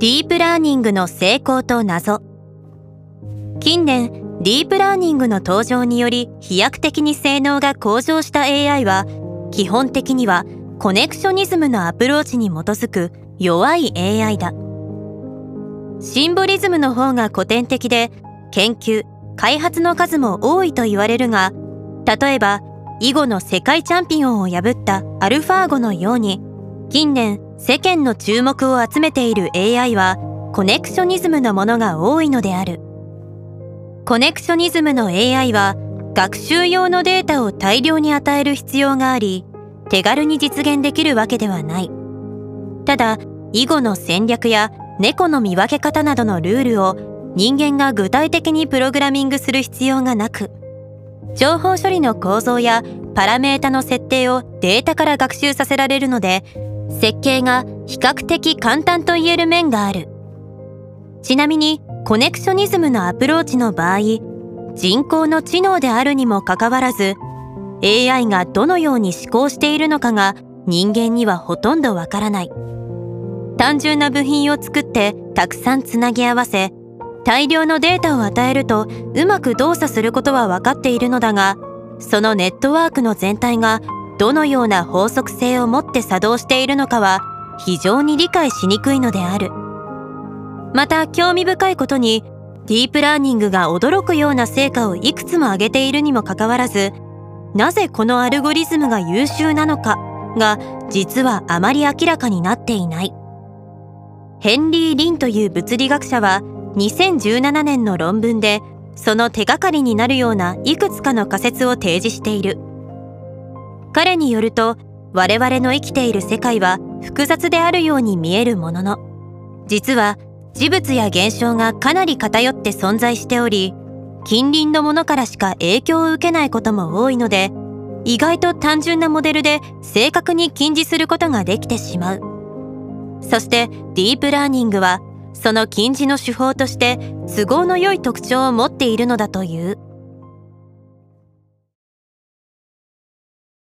ディープラーニングの成功と謎。近年ディープラーニングの登場により飛躍的に性能が向上した AI は基本的にはコネクショニズムのアプローチに基づく弱い AI だ。シンボリズムの方が古典的で研究開発の数も多いと言われるが例えば囲碁の世界チャンピオンを破ったアルファ碁のように近年世間の注目を集めている AI はコネクショニズムのものが多いのである。コネクショニズムの AI は学習用のデータを大量に与える必要があり手軽に実現できるわけではない。ただ囲碁の戦略や猫の見分け方などのルールを人間が具体的にプログラミングする必要がなく情報処理の構造やパラメータの設定をデータから学習させられるので設計が比較的簡単と言える面がある。ちなみにコネクショニズムのアプローチの場合人工の知能であるにもかかわらず AI がどのように思考しているのかが人間にはほとんどわからない。単純な部品を作ってたくさんつなぎ合わせ大量のデータを与えるとうまく動作することは分かっているのだがそのネットワークの全体がどのような法則性を持って作動しているのかは非常に理解しにくいのである。また興味深いことにディープラーニングが驚くような成果をいくつも上げているにもかかわらずなぜこのアルゴリズムが優秀なのかが実はあまり明らかになっていない。ヘンリー・リンという物理学者は2017年の論文でその手がかりになるようないくつかの仮説を提示している。彼によると我々の生きている世界は複雑であるように見えるものの実は事物や現象がかなり偏って存在しており近隣のものからしか影響を受けないことも多いので意外と単純なモデルで正確に近似することができてしまう。そしてディープラーニングはその近似の手法として都合の良い特徴を持っているのだという。